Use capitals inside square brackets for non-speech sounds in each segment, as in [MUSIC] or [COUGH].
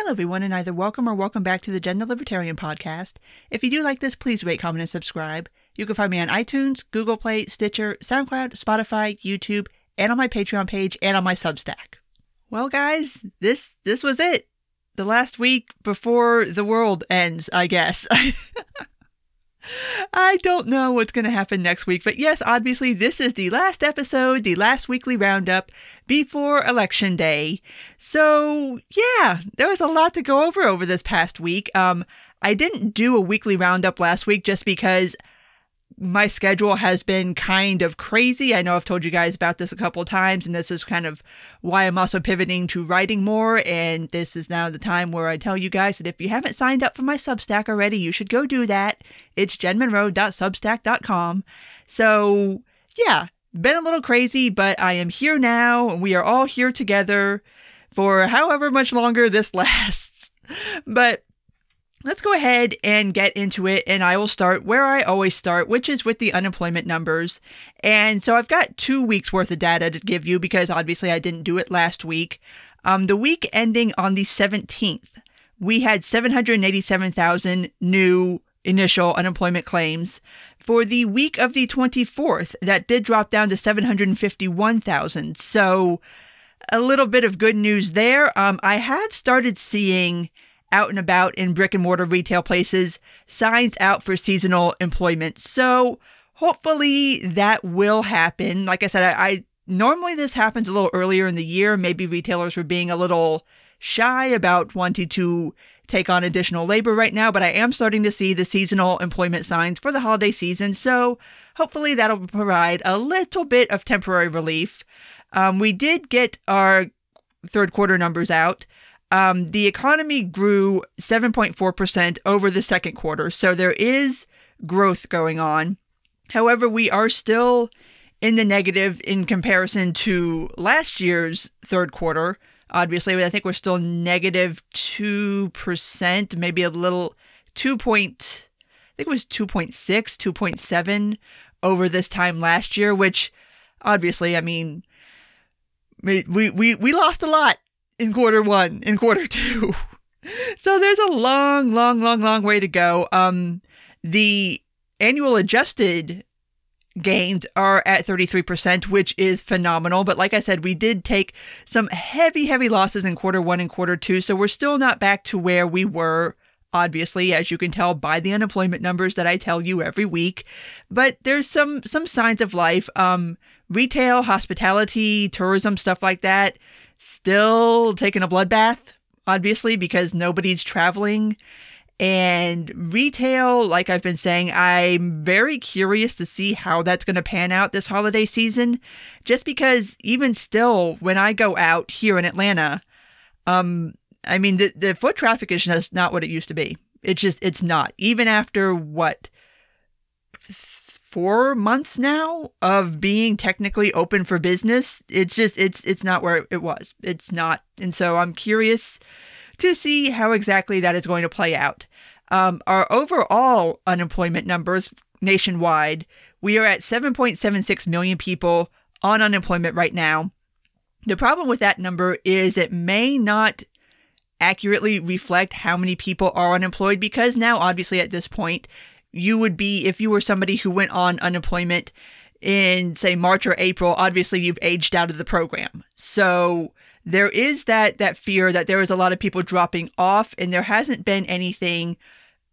Hello, everyone, and either welcome or welcome back to the Gender Libertarian podcast. If you do like this, please rate, comment, and subscribe. You can find me on iTunes, Google Play, Stitcher, SoundCloud, Spotify, YouTube, and on my Patreon page and on my Substack. Well, guys, this this was it. The last week before the world ends, I guess. [LAUGHS] I don't know what's going to happen next week, but yes, obviously, this is the last episode, the last weekly roundup before Election Day. So, yeah, there was a lot to go over over this past week. Um, I didn't do a weekly roundup last week just because my schedule has been kind of crazy. I know I've told you guys about this a couple times, and this is kind of why I'm also pivoting to writing more. And this is now the time where I tell you guys that if you haven't signed up for my Substack already, you should go do that. It's jenmonroe.substack.com. So, yeah, been a little crazy, but I am here now, and we are all here together for however much longer this [LAUGHS] lasts. but Let's go ahead and get into it, and I will start where I always start, which is with the unemployment numbers. And so I've got two weeks worth of data to give you because obviously I didn't do it last week. Um, the week ending on the 17th, we had 787,000 new initial unemployment claims. For the week of the 24th, that did drop down to 751,000. So a little bit of good news there. Um, I had started seeing out and about in brick and mortar retail places, signs out for seasonal employment. So hopefully that will happen. Like I said, I, I normally this happens a little earlier in the year. Maybe retailers were being a little shy about wanting to take on additional labor right now, but I am starting to see the seasonal employment signs for the holiday season. So hopefully that'll provide a little bit of temporary relief. Um, we did get our third quarter numbers out um, the economy grew 7.4% over the second quarter. So there is growth going on. However, we are still in the negative in comparison to last year's third quarter. Obviously, I think we're still negative 2%, maybe a little 2. Point, I think it was 2.6, 2.7 over this time last year, which obviously, I mean, we, we, we lost a lot in quarter one, in quarter [LAUGHS] two. so there's a long, long, long, long way to go. Um, the annual adjusted gains are at 33%, which is phenomenal. But like I said, we did take some heavy, heavy losses in quarter one and quarter two. So we're still not back to where we were, obviously, as you can tell by the unemployment numbers that I tell you every week. But there's some some signs of life. Um, retail, hospitality, tourism, stuff like that still taking a bloodbath, obviously, because nobody's traveling. And retail, like I've been saying, I'm very curious to see how that's going to pan out this holiday season. Just because, even still, when I go out here in Atlanta, um, I mean, the, the foot traffic is just not what it used to be. It's just, it's not. Even after what, four months now of being technically open for business. It's just it's it's not where it was. It's not, and so I'm curious to see how exactly that is going to play out. Um, our overall unemployment numbers nationwide, we are at 7.76 million people on unemployment right now. The problem with that number is it may not accurately reflect how many people are unemployed because now, obviously, at this point, you would be if you were somebody who went on unemployment in say March or April, obviously you've aged out of the program. So there is that that fear that there is a lot of people dropping off and there hasn't been anything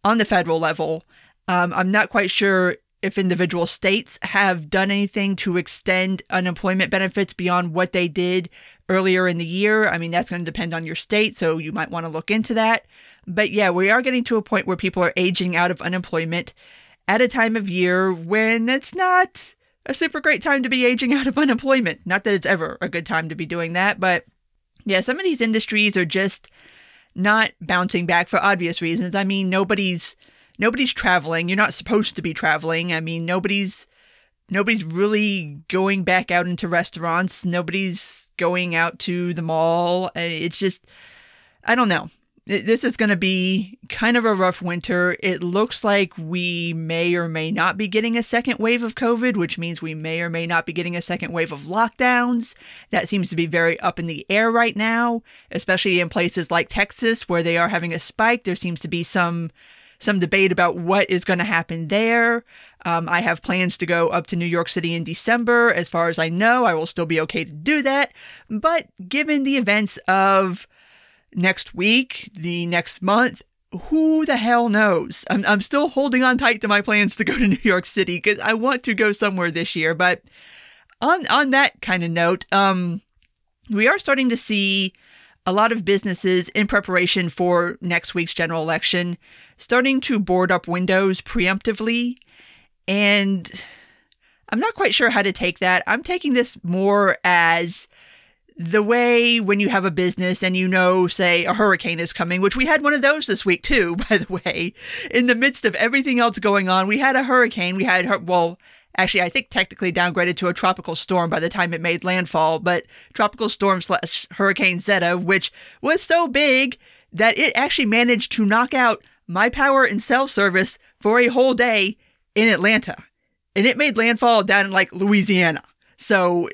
on the federal level. Um, I'm not quite sure if individual states have done anything to extend unemployment benefits beyond what they did earlier in the year. I mean, that's going to depend on your state, so you might want to look into that. But yeah, we are getting to a point where people are aging out of unemployment at a time of year when it's not a super great time to be aging out of unemployment. Not that it's ever a good time to be doing that, but yeah, some of these industries are just not bouncing back for obvious reasons. I mean, nobody's nobody's traveling. You're not supposed to be traveling. I mean, nobody's nobody's really going back out into restaurants. Nobody's going out to the mall. Uh, it's just I don't know this is going to be kind of a rough winter. It looks like we may or may not be getting a second wave of COVID, which means we may or may not be getting a second wave of lockdowns. That seems to be very up in the air right now, especially in places like Texas where they are having a spike. There seems to be some some debate about what is going to happen there. Um, I have plans to go up to New York City in December. As far as I know, I will still be okay to do that. But given the events of next week, the next month, who the hell knows? I'm, I'm still holding on tight to my plans to go to [LAUGHS] New York City because I want to go somewhere this year. But on on that kind of note, um, we are starting to see a lot of businesses in preparation for next week's general election starting to board up windows preemptively. And I'm not quite sure how to take that. I'm taking this more as the way when you have a business and you know, say, a hurricane is coming, which we had one of those this week too, [LAUGHS] by the way, in the midst of everything else going on, we had a hurricane. We had, well, actually, I think technically downgraded to a tropical storm by the time it made landfall, but tropical storm slash Hurricane Zeta, which was so big that it actually managed to knock out my power and cell service for a whole day in Atlanta. And it made landfall down in like Louisiana. So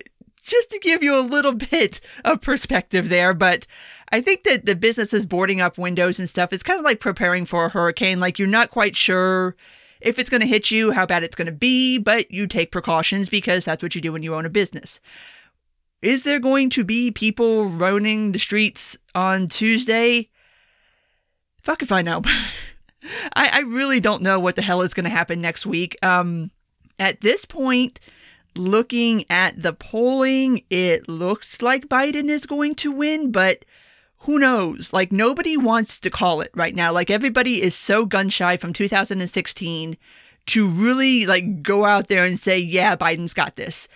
just to give you a little [LAUGHS] bit of perspective there. But I think that the businesses boarding up windows and stuff is kind of like preparing for a hurricane. Like you're not quite sure if it's going to hit you, how bad it's going to be, but you take precautions because that's what you do when you own a business. Is there going to be people roaming the streets on Tuesday? Fuck if I know. [LAUGHS] I, I really don't know what the hell is going to happen next week. Um, at this point, looking at the polling, it looks like Biden is going to win, but who knows? Like nobody wants to call it right now. Like everybody is so gun shy from 2016 to really like go out there and say, yeah, Biden's got this.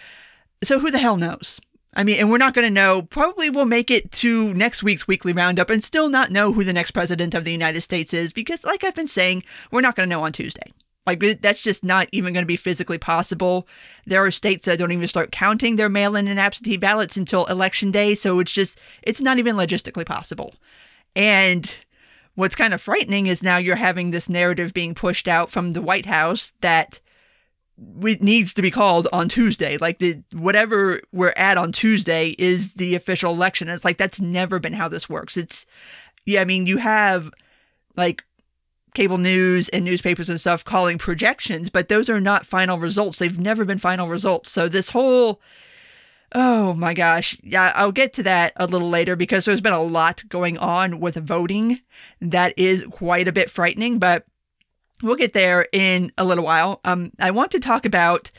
So who the hell knows? I mean, and we're not going to know. Probably we'll make it to next week's weekly roundup and still not know who the next president of the United States is because, like I've been saying, we're not going to know on Tuesday. Like that's just not even going to be physically possible. There are states that don't even start counting their mail-in and absentee ballots until election day, so it's just it's not even logistically possible. And what's kind of frightening is now you're having this narrative being pushed out from the White House that it needs to be called on Tuesday. Like the whatever we're at on Tuesday is the official election. It's like that's never been how this works. It's yeah, I mean you have like cable news and newspapers and stuff calling projections, but those are not final results. They've never been final results. So this whole oh my gosh, yeah, I'll get to that a little later because there's been a lot going on with voting that is quite a bit frightening, but we'll get there in a little while. Um I want to talk about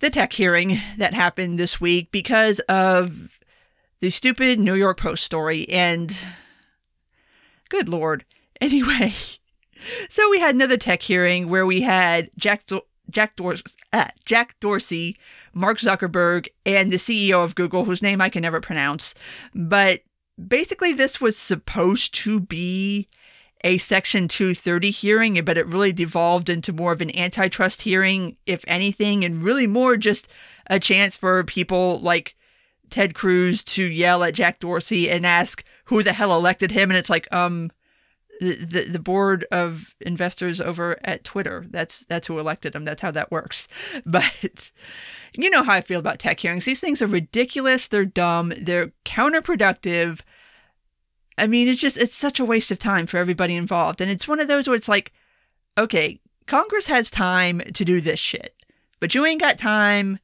the tech hearing that happened this week because of the stupid New York Post story and good lord. [LAUGHS] Anyway, so we had another tech hearing where we had Jack Do- Jack, Dor- uh, Jack Dorsey, Mark Zuckerberg, and the CEO of Google, whose name I can never pronounce. But basically, this was supposed to be a Section 230 hearing, but it really devolved into more of an antitrust hearing, if anything, and really more just a chance for people like Ted Cruz to yell at Jack Dorsey and ask who the hell elected him. And it's like, um, the, the, board of investors over at Twitter. That's that's who elected him. That's how that works. [LAUGHS] But you know how I feel about tech hearings. These things are ridiculous. They're dumb. They're counterproductive. I mean, it's just it's such a waste of time for everybody involved. And it's one of those where it's like, okay, Congress has time to do this shit, but you ain't got time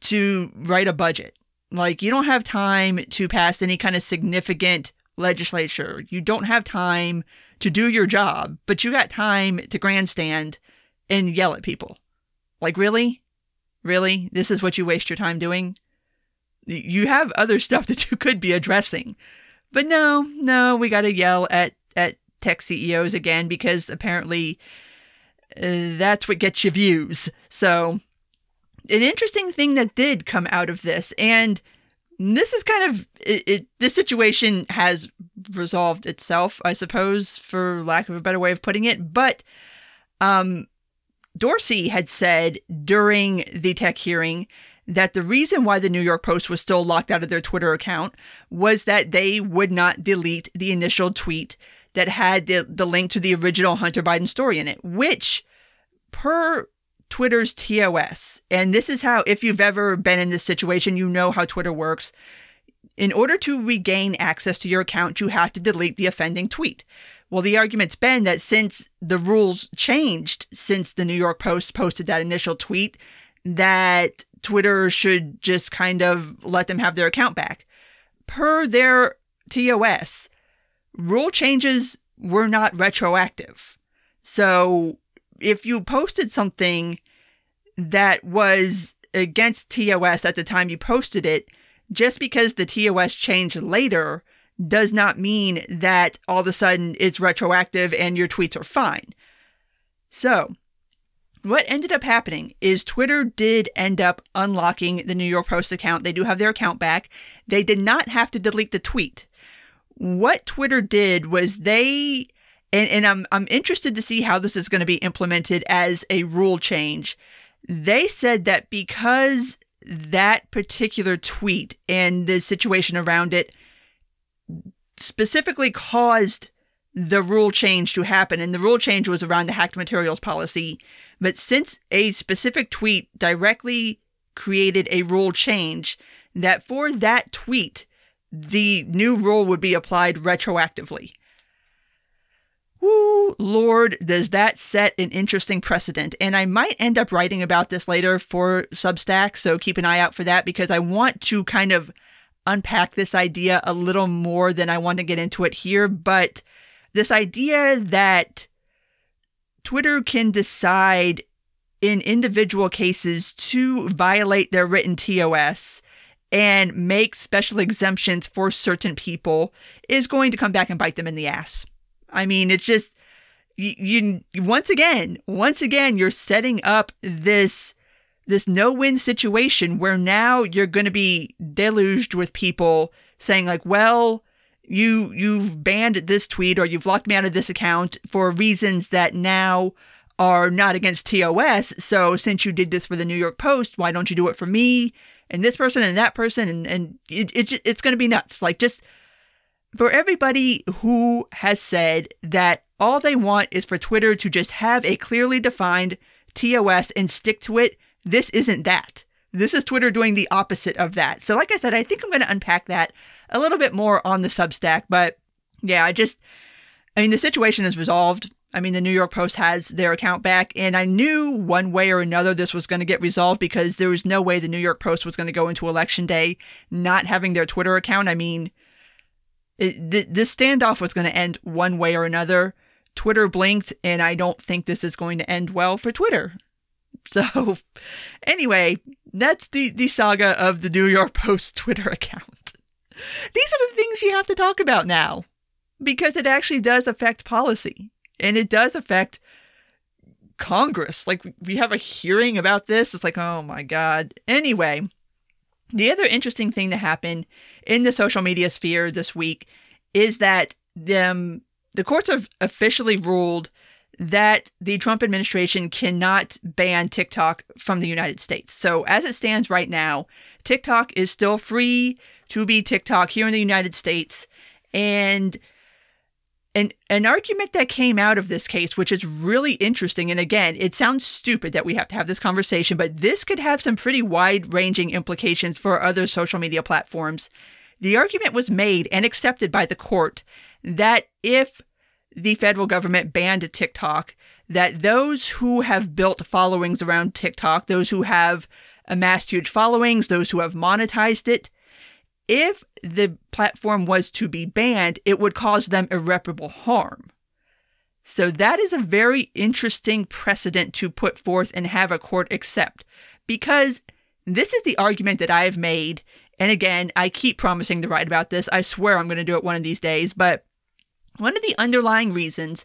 to write a budget. Like you don't have time to pass any kind of significant legislature. You don't have time to do your job, but you got time to grandstand and yell at people. Like, really? Really? This is what you waste your time doing? You have other stuff [LAUGHS] that you could be addressing. But no, no, we got to yell at, at tech CEOs again because apparently uh, that's what gets you views. So, an interesting thing that did come out of this, and this is kind of it, it, this situation has resolved itself i suppose for lack of a better way of putting it. But um dorsey had said during the tech hearing that the reason why the New York Post was still locked out of their Twitter account was that they would not delete the initial tweet that had the, the link to the original Hunter Biden story in it, which, per Twitter's TOS, and this is how, if you've ever been in this situation, you know how Twitter works. In order to regain access to your account, you have to delete the offending tweet. Well, the argument's been that since the rules changed since the New York Post posted that initial tweet, that Twitter should just kind of let them have their account back. Per their TOS, rule changes were not retroactive. So if you posted something that was against TOS at the time you posted it, just because the TOS changed later does not mean that all of a sudden it's retroactive and your tweets are fine. So, what ended up happening is Twitter did end up unlocking the New York Post account. They do have their account back. They did not have to delete the tweet. What Twitter did was they and, and I'm I'm interested to see how this is going to be implemented as a rule change. They said that because that particular tweet and the situation around it specifically caused the rule change to happen, and the rule change was around the hacked materials policy. But since a specific tweet directly created a rule change, that for that tweet, the new rule would be applied retroactively. Woo, Lord, does that set an interesting precedent? And I might end up writing about this later for Substack, so keep an eye out for that because I want to kind of unpack this idea a little more than I want to get into it here. But this idea that Twitter can decide in individual cases to violate their written TOS and make special exemptions for certain people is going to come back and bite them in the ass. I mean, it's just you, you once again, once again, you're setting up this this no-win situation where now you're going to be deluged with people saying like, "Well, you you've banned this tweet or you've locked me out of this account for reasons that now are not against TOS. So since you did this for the New York Post, why don't you do it for me and this person and that person and and it, it it's going to be nuts. Like just for everybody who has said that all they want is for Twitter to just have a clearly defined TOS and stick to it, this isn't that. This is Twitter doing the opposite of that. So, like I said, I think I'm going to unpack that a little bit more on the Substack. But yeah, I just, I mean, the situation is resolved. I mean, the New York Post has their account back, and I knew one way or another this was going to get resolved because there was no way the New York Post was going to go into election day not having their Twitter account. I mean, it, th- this standoff was going to end one way or another. Twitter blinked, and I don't think this is going to end well for Twitter. [LAUGHS] So, anyway, that's the, the saga of the New York Post Twitter [LAUGHS] account. These are the things you have to talk about now because it actually does affect policy and it does affect Congress. Like, we have a hearing about this. It's like, oh my God. Anyway, the other interesting thing that happened in the social media sphere this week is that the, the courts have officially ruled that the Trump administration cannot ban TikTok from the United States. So, as it stands right now, TikTok is still free to be TikTok here in the United States. And an, an argument that came out of this case, which is really interesting, and again, it sounds stupid that we have to have this conversation, but this could have some pretty wide ranging implications for other social media platforms. The argument was made and accepted by the court that if the federal government banned TikTok, that those who have built followings around TikTok, those who have amassed huge followings, those who have monetized it, if the platform was to be banned, it would cause them irreparable harm. So that is a very interesting precedent to put forth and have a court accept because this is the argument that I have made. And again, I keep promising to write about this. I swear I'm going to do it one of these days. But one of the underlying reasons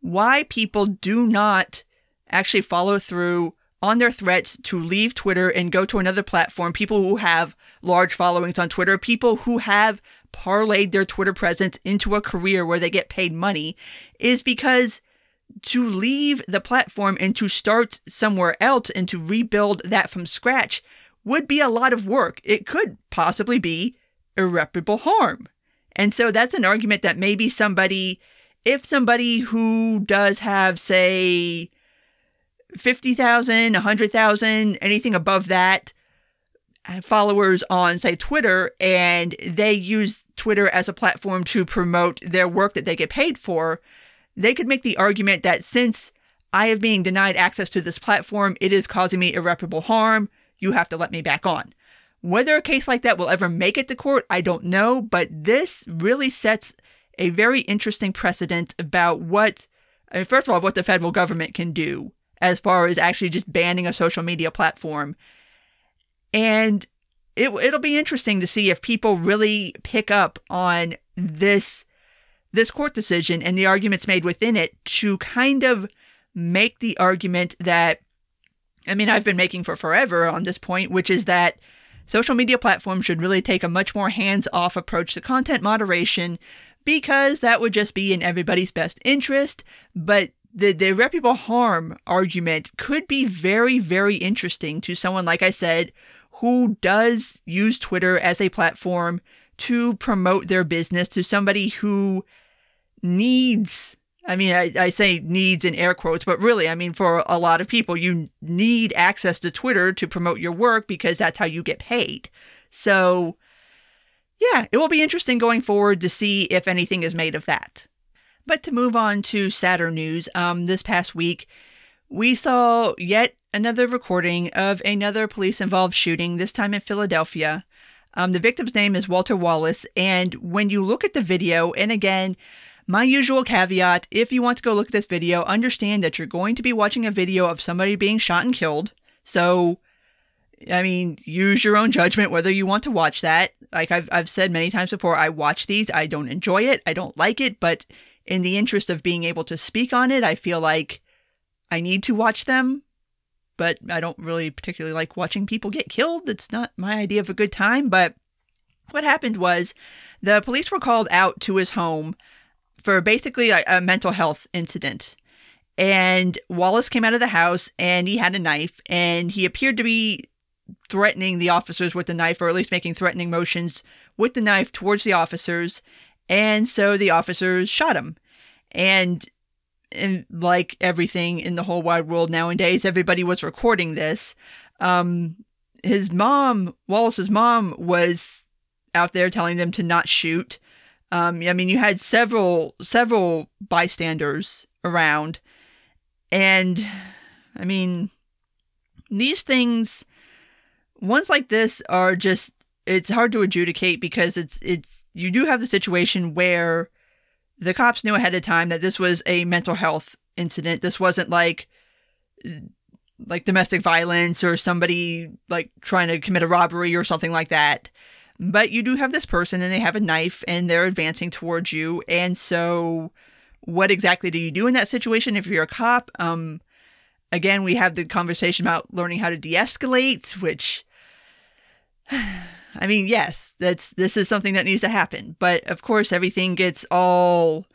why people do not actually follow through on their threats to leave Twitter and go to another platform, people who have large followings on Twitter, people who have parlayed their Twitter presence into a career where they get paid money, is because to leave the platform and to start somewhere else and to rebuild that from scratch would be a lot of work. It could possibly be irreparable harm. And so that's an argument that maybe somebody if somebody who does have, say, 50,000, 100,000, anything above that, uh, followers on, say, Twitter, and they use Twitter as a platform to promote their work that they get paid for, they could make the argument that since I am being denied access to this platform, it is causing me irreparable harm. You have to let me back on. Whether a case like that will ever make it to court, I don't know, but this really sets a very interesting precedent about what, I mean, first of all, what the federal government can do as far as actually just banning a social media platform. And it, it'll be interesting to see if people really pick up on this this court decision and the arguments made within it to kind of make the argument that I mean I've been making for forever on this point, which is that social media platforms should really take a much more hands-off approach to content moderation because that would just be in everybody's best interest, but the, the irreparable harm argument could be very, very interesting to someone, like I said, who does use Twitter as a platform to promote their business to somebody who needs I mean, I, I, say needs in air quotes, but really, I mean, for a lot of people, you need access to Twitter to promote your work because that's how you get paid. So, yeah, it will be interesting going forward to see if anything is made of that. But to move on to sadder news, um, this past week, we saw yet another recording of another police involved shooting, this time in Philadelphia. Um, the victim's name is Walter Wallace, and when you look at the video, and again, my usual caveat if you want to go look at this video, understand that you're going to be watching a video of somebody being shot and killed. So, I mean, use your own judgment whether you want to watch that. Like I've, I've said many times before, I watch these. I don't enjoy it. I don't like it. But in the interest of being able to speak on it, I feel like I need to watch them. But I don't really particularly like watching people get killed. It's not my idea of a good time. But what happened was the police were called out to his home for basically a, a mental health incident. And Wallace came out of the house and he had a knife and he appeared to be threatening the officers with the knife or at least making threatening motions with the knife towards the officers. And so the officers shot him. And and like everything in the whole wide world nowadays, everybody was recording this. Um, his mom, Wallace's mom, was out there telling them to not shoot. Um, I mean, you had several several bystanders around, and I mean, these things, ones like this are just it's hard to adjudicate because it's it's you do have the situation where the cops knew ahead of time that this was a mental health incident. This wasn't like like domestic violence or somebody like trying to commit a robbery or something like that. But you do have this person and they have a knife and they're advancing towards you. And so, what exactly do you do in that situation if you're a cop? Um, again, we have the conversation about learning how to de escalate, which. [SIGHS] I mean, yes, that's this is something that needs to happen, but of course everything gets all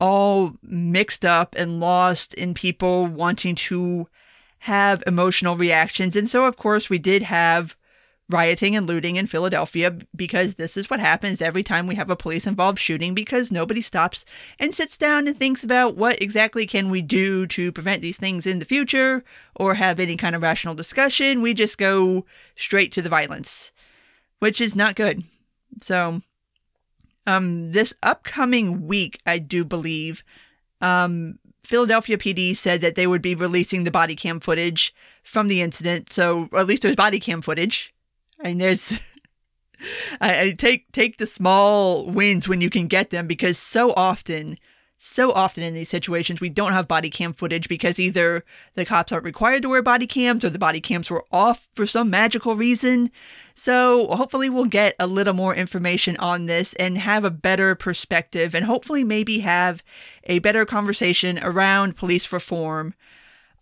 all mixed up and lost in people wanting to have emotional reactions. And so of course we did have rioting and looting in Philadelphia because this is what happens every time we have a police involved shooting because nobody stops and sits down and thinks about what exactly can we do to prevent these things in the future or have any kind of rational discussion. We just go straight to the violence, which is not good. So um this upcoming week, I do believe, um Philadelphia PD said that they would be releasing the body cam footage from the incident. So, at least there's body cam footage. And there's [LAUGHS] I, I take take the small wins when you can get them because so often so often in these situations we don't have body cam footage because either the cops aren't required to wear body cams or the body cams were off for some magical reason. So hopefully we'll get a little more information on this and have a better perspective and hopefully maybe have a better conversation around police reform.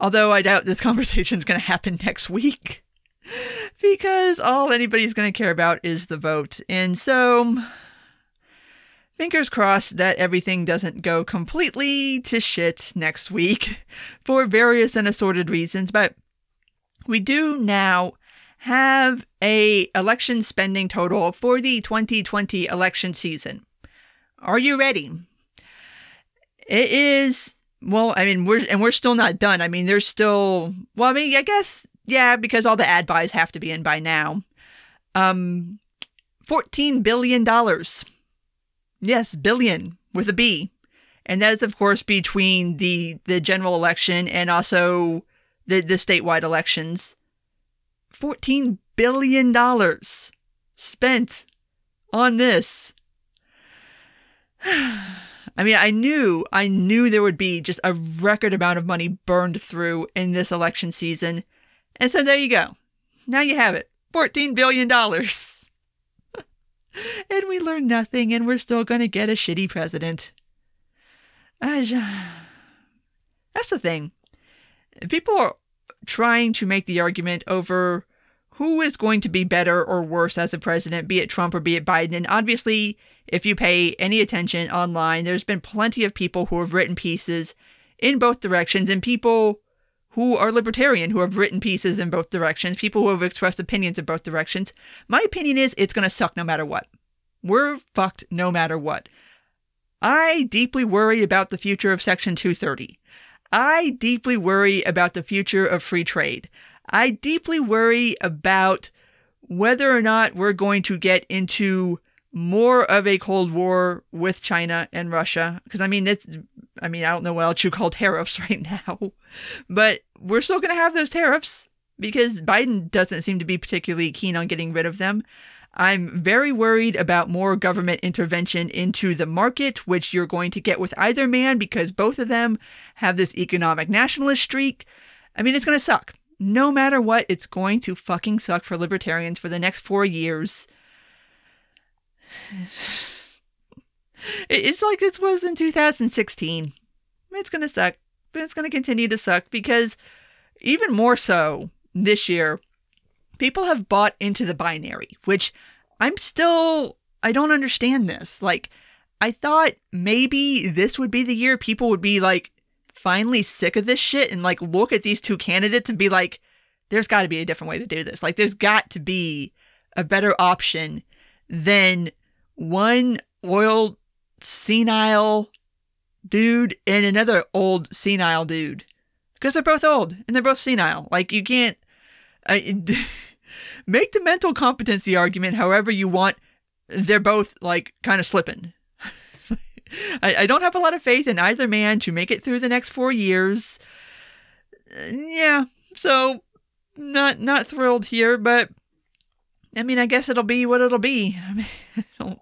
Although I doubt this [LAUGHS] conversation is going to happen next week because all anybody's going to care about is the vote. And so, fingers crossed that everything doesn't go completely to shit next week [LAUGHS] for various and assorted reasons. But we do now have a election spending total for the 2020 election season. Are you ready? It is well, I mean, we're and we're still not done. I mean, there's still well, I mean, I guess yeah, because all the ad buys have to be in by now. Um 14 billion dollars. Yes, billion with a B. And that is of course between the the general election and also the the statewide elections. 14 billion dollars spent on this. [SIGHS] I mean, I knew, I knew there would be just a record amount of money burned through in this election season. And so there you go. Now you have it $14 billion. [LAUGHS] and we learned nothing, and we're still going to get a shitty president. Ah. That's the thing. People are trying to make the argument over who is going to be better or worse as a president, be it Trump or be it Biden. And obviously, if you pay any attention online, there's been plenty of people who have written pieces in both directions and people who are libertarian who have written pieces in both directions, people who have expressed opinions in both directions. My opinion is it's going to suck no matter what. We're fucked no matter what. I deeply worry about the future of Section 230. I deeply worry about the future of free trade. I deeply worry about whether or not we're going to get into more of a Cold War with China and Russia. Because I mean, it's, I mean, I don't know what else you call [LAUGHS] tariffs right now, but we're still going to have those tariffs because Biden doesn't seem to be particularly keen on getting rid of them. I'm very worried about more government intervention into the market, which you're going to get with either man because both of them have this economic nationalist streak. I mean, it's going to suck. No matter what, it's going to fucking suck for libertarians for the next four years. It's like it was in 2016. It's going to suck, but it's going to continue to suck because even more so this year, people have bought into the binary, which I'm still, I don't understand this. Like, I thought maybe this would be the year people would be like finally sick of this shit and like look at these two candidates and be like, there's got to be a different way to do this. Like, there's got to be a better option than one old senile dude and another old senile dude because they're both old and they're both senile. Like you can't [LAUGHS] make the mental competency argument however you want. They're both like kind of slipping. [LAUGHS] I, I don't have a lot of faith in either man to make it through the next four years. Yeah, so not not thrilled here, but I mean, I guess it'll be what it'll be. [LAUGHS] I mean, I don't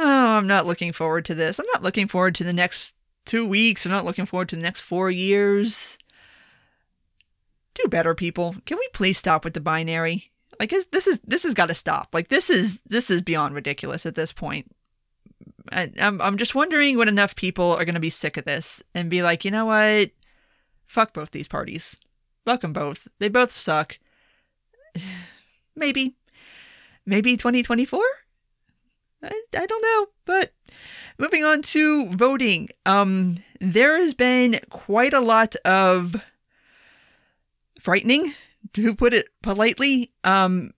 oh, I'm not looking forward to this. I'm not looking forward to the next two weeks. I'm not looking forward to the next four years. Do better, people. Can we please stop with the binary? Like this is this has got to stop. Like this is this is beyond ridiculous at this point. I, I'm I'm just wondering when enough people are gonna be sick of this and be like, you know what? Fuck both these parties. Fuck them both. They both suck. [SIGHS] Maybe. Maybe 2024? I, I don't know, but moving on to voting. Um, there has been quite a lot of frightening, to put it politely, um,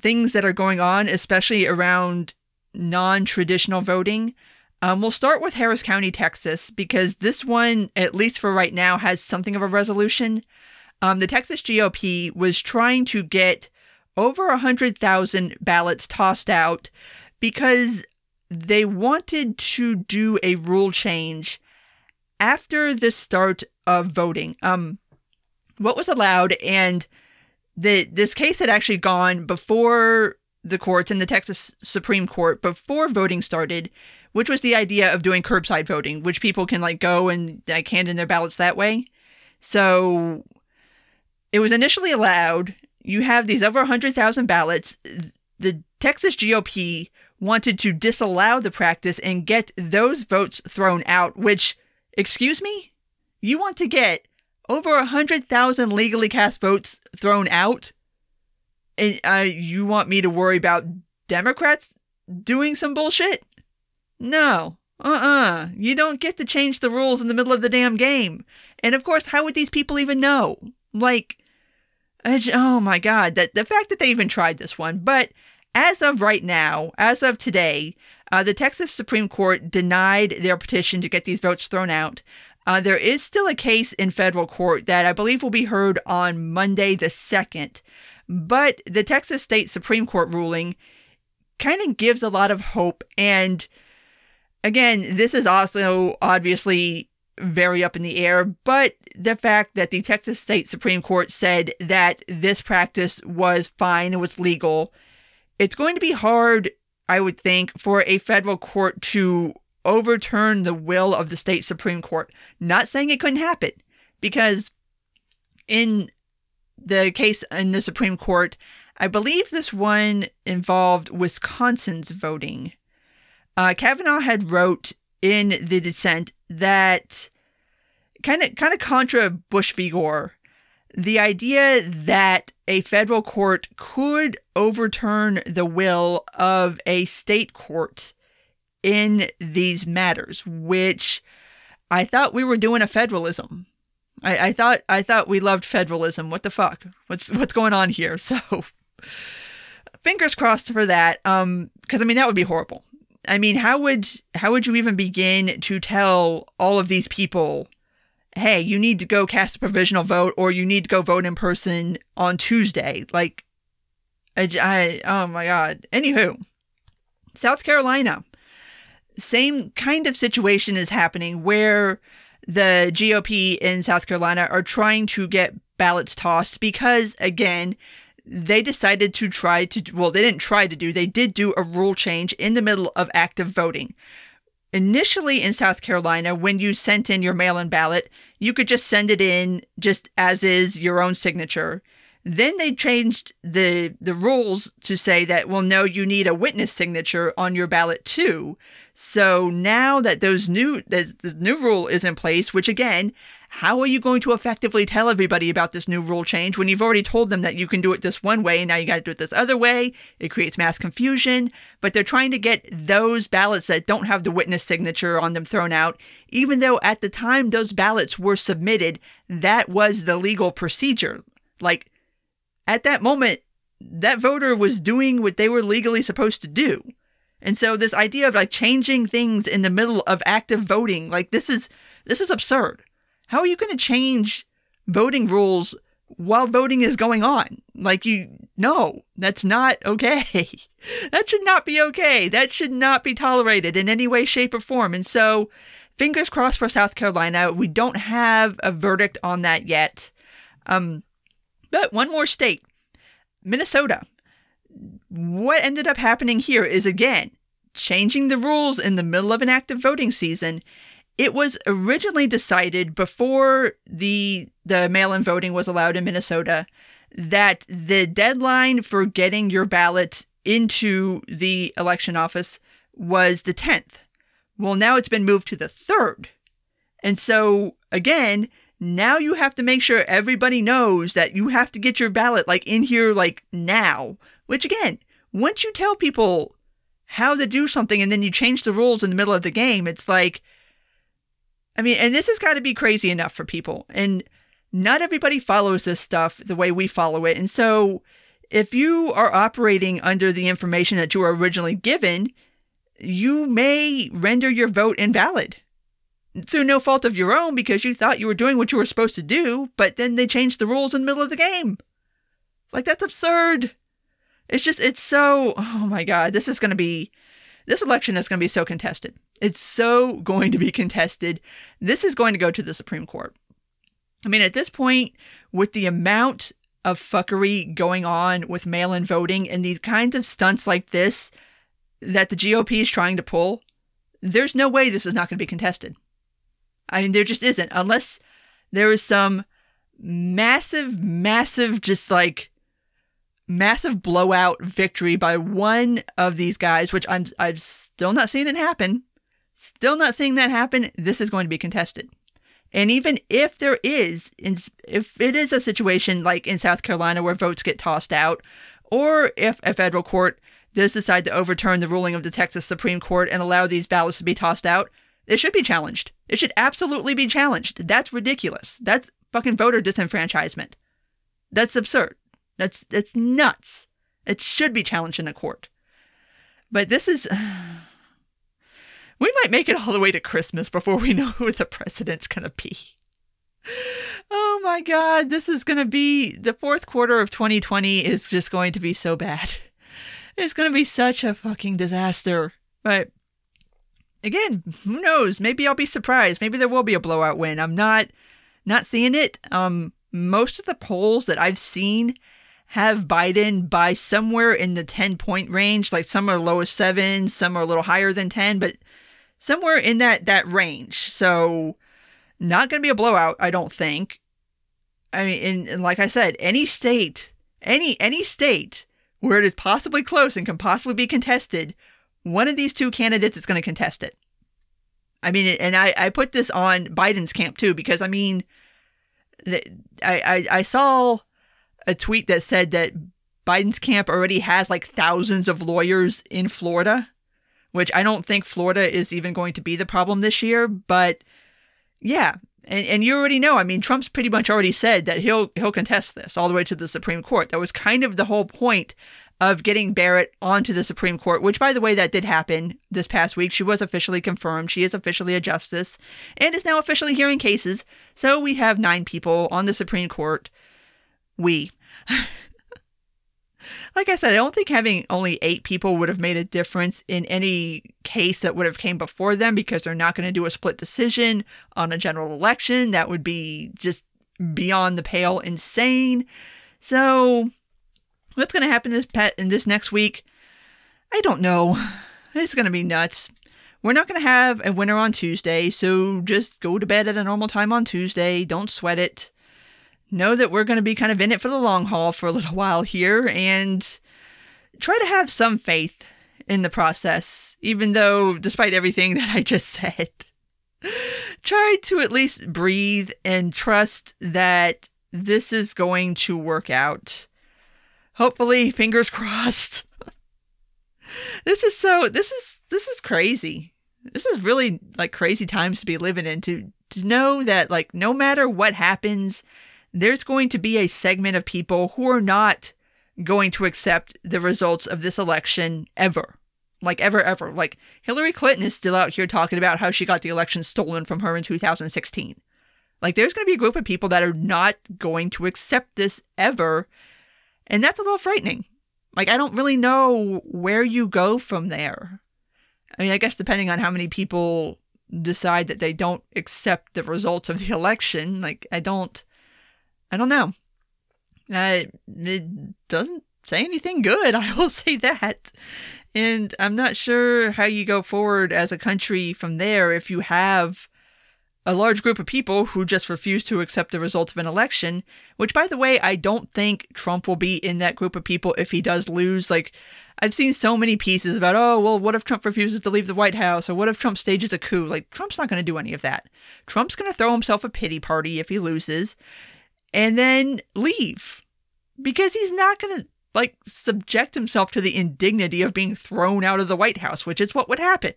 things that are going on, especially around non traditional voting. Um, we'll start with Harris County, Texas, because this one, at least for right now, has something of a resolution. Um, the Texas GOP was trying to get over 100,000 ballots tossed out because they wanted to do a rule change after the start of voting. Um, what was allowed, and the this case had actually gone before the courts in the Texas Supreme Court before voting started, which was the idea of doing curbside voting, which people can like go and like hand in their ballots that way. So it was initially allowed. You have these over 100,000 ballots. The Texas GOP wanted to disallow the practice and get those votes thrown out, which, excuse me? You want to get over 100,000 legally cast votes thrown out? And uh, you want me to worry about Democrats doing some bullshit? No. Uh uh-uh. uh You don't get to change the rules in the middle of the damn game. And of course, how would these people even know? Like, oh my god, that the fact that they even tried this one. But as of right now, as of today, uh, the Texas Supreme Court denied their petition to get these votes thrown out. Uh, there is still a case in federal court that I believe will be heard on Monday the 2nd. But the Texas State Supreme Court ruling kind of gives a lot of hope. And again, this is also obviously very up in the air, but the fact that the Texas State Supreme Court said that this practice was fine, it was legal, it's going to be hard, I would think, for a federal court to overturn the will of the state Supreme Court. Not saying it couldn't happen, because in the case in the Supreme Court, I believe this one involved Wisconsin's voting. Uh, Kavanaugh had wrote in the dissent that kind of kind of contra Bush v. Gore, the idea that a federal court could overturn the will of a state court in these matters, which I thought we were doing a federalism. I, I thought I thought we loved federalism. What the fuck? What's what's going on here? [LAUGHS] So fingers crossed for that. Um, because I mean that would be horrible. I mean, how would how would you even begin to tell all of these people, hey, you need to go cast a provisional vote or you need to go vote in person on Tuesday? Like, I, I oh my god. Anywho, South Carolina, same kind of situation is happening where the GOP in South Carolina are trying to get ballots tossed because, again, they decided to try to, well, they didn't try to do, they did do a rule change in the middle of active voting. Initially in South Carolina, when you sent in your mail in ballot, you could just send it in just as is your own signature. Then they changed the the rules to say that well no you need a witness signature on your ballot too. So now that those new this new rule is in place, which again how are you going to effectively tell everybody about this new rule change when you've already told them that you can do it this one way and now you got to do it this other way? It creates mass confusion, but they're trying to get those ballots that don't have the witness signature on them thrown out, even though at the time those ballots were submitted, that was the legal procedure. Like, at that moment, that voter was doing what they were legally supposed to do. And so this idea of like changing things in the middle of active voting, like this is this is absurd. How are you going to change voting rules while voting is going on? Like, you, no, that's not okay. [LAUGHS] that should not be okay. That should not be tolerated in any way, shape, or form. And so, fingers crossed for South Carolina. We don't have a verdict on that yet. Um, but one more state, Minnesota. What ended up happening here is again changing the rules in the middle of an active voting season it was originally decided before the the mail-in voting was allowed in Minnesota that the deadline for getting your ballot into the election office was the 10th. Well, now it's been moved to the 3rd. And so again, now you have to make sure everybody knows that you have to get your ballot like in here like now, which again, once you tell people how to do something and then you change the rules in the middle of the game, it's like I mean, and this has got to be crazy enough for people. And not everybody follows this stuff the way we follow it. And so if you are operating under the information that you were originally given, you may render your vote invalid through no fault of your own because you thought you were doing what you were supposed to do, but then they changed the rules in the middle of the game. Like, that's absurd. It's just, it's so, oh my God, this is going to be this election is going to be so contested. It's so [LAUGHS] going to be contested. This is going to go to the Supreme Court. I mean, at this point, with the amount of fuckery going on with mail in voting and these kinds of stunts like this that the GOP is trying to pull, there's no way this is not going to be contested. I mean, there just isn't, unless there is some massive, massive, just like massive blowout victory by one of these guys, which I'm I've still not seen it happen. Still not seeing that happen. This is going to be contested. And even if there is, if it is a situation like in South Carolina where votes get tossed out, or if a federal court does decide to overturn the ruling of the Texas Supreme Court and allow these ballots to be tossed out, it should be challenged. It should absolutely be challenged. That's ridiculous. That's fucking voter disenfranchisement. That's absurd. That's that's nuts. It should be challenged in a court. But this is. [SIGHS] We might make it all the way to Christmas before we [LAUGHS] know who the president's going to be. Oh my God, this is going to be the fourth quarter of 2020 is just going to be so bad. It's going to be such a fucking disaster. But again, who knows? Maybe I'll be surprised. Maybe there will be a blowout win. I'm not not seeing it. Um most of the polls that I've seen have Biden by somewhere in the 10 point range. Like some are low as 7, some are a little higher than 10, but somewhere in that that range. So not going to be a blowout, I don't think. I mean, and, and like I said, any state, any any state where it is possibly close and can possibly be contested, one of these two candidates is going to contest it. I mean, and I, I put this on Biden's camp too, because I mean, I, I, I saw a tweet that said that Biden's camp already has like thousands of lawyers in Florida, which I don't think Florida is even going to be the problem this year. But yeah, and and you already know. I mean, Trump's pretty much already said that he'll he'll contest this all the way to the Supreme Court. That was kind of the whole point of getting Barrett onto the Supreme Court, which, by the way, that did happen this past week. She was officially confirmed. She is officially a justice and is now officially hearing cases. So we have nine people on the Supreme Court. We. [LAUGHS] like I said, I don't think having only eight people would have made a difference in any case that would have came before them because they're not going to do a split decision on a general election. That would be just beyond the pale insane. So, what's going to happen this pet in this next week? I don't know. It's going to be nuts. We're not going to have a winner on Tuesday, so just go to bed at a normal time on Tuesday. Don't sweat it know that we're going to be kind of in it for the long haul for a little while here and try to have some faith in the process, even though, despite everything [LAUGHS] that I just said, try to at least breathe and trust that this is going to work out. Hopefully, fingers [LAUGHS] crossed. this is so this is this is crazy. This is really like crazy times to be living in to to know that like no matter what happens, there's going to be a segment of people who are not going to accept the results of this election ever. Like, ever, ever. Like, Hillary Clinton is still out here talking about how she got the election stolen from her in 2016. Like, there's going to be a group of people that are not going to accept this ever. And that's a little frightening. Like, I don't really know where you go from there. I mean, I guess depending on how many people decide that they don't accept the results of the [LAUGHS] election, like, I don't. I don't know. Uh, it doesn't say anything good, [LAUGHS] I will say that. And I'm not sure how you go forward as a country from there if you have a large group of people who just refuse to accept the results of an election, which, by the way, I don't think Trump will be in that group of people if he does lose. Like, I've seen so many pieces about, oh, well, what if Trump refuses to leave the White House? Or what if Trump stages a coup? Like, Trump's not going to do any of that. Trump's going to throw himself a pity party if he loses and then leave because he's not going to like subject himself to the indignity of being thrown out of the White House, which is what would happen.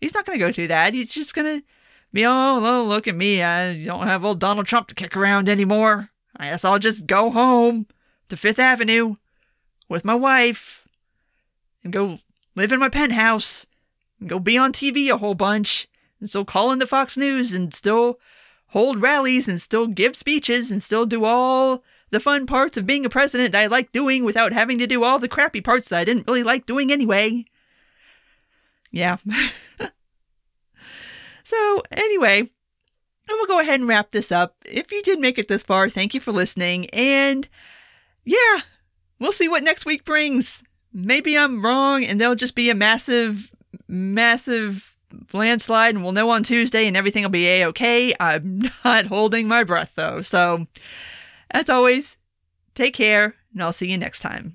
He's not going to go through that. He's just going to be, oh, look at me. I don't have old Donald Trump to kick around anymore. I guess I'll just go home to Fifth Avenue with my wife and go live in my penthouse and go be on TV a whole bunch and still call in into Fox News and still hold rallies and still give speeches and still do all the fun parts of being a president that I like doing without having to do all the crappy parts that I didn't really like doing anyway. Yeah. [LAUGHS] so, anyway, I will go ahead and wrap this up. If you did make it this far, thank you for listening. And yeah, we'll see what next week brings. Maybe I'm wrong and there'll just be a massive, massive landslide and we'll know on Tuesday and everything will be a okay. I'm [LAUGHS] not holding my breath though. So, as always, take care and I'll see you next time.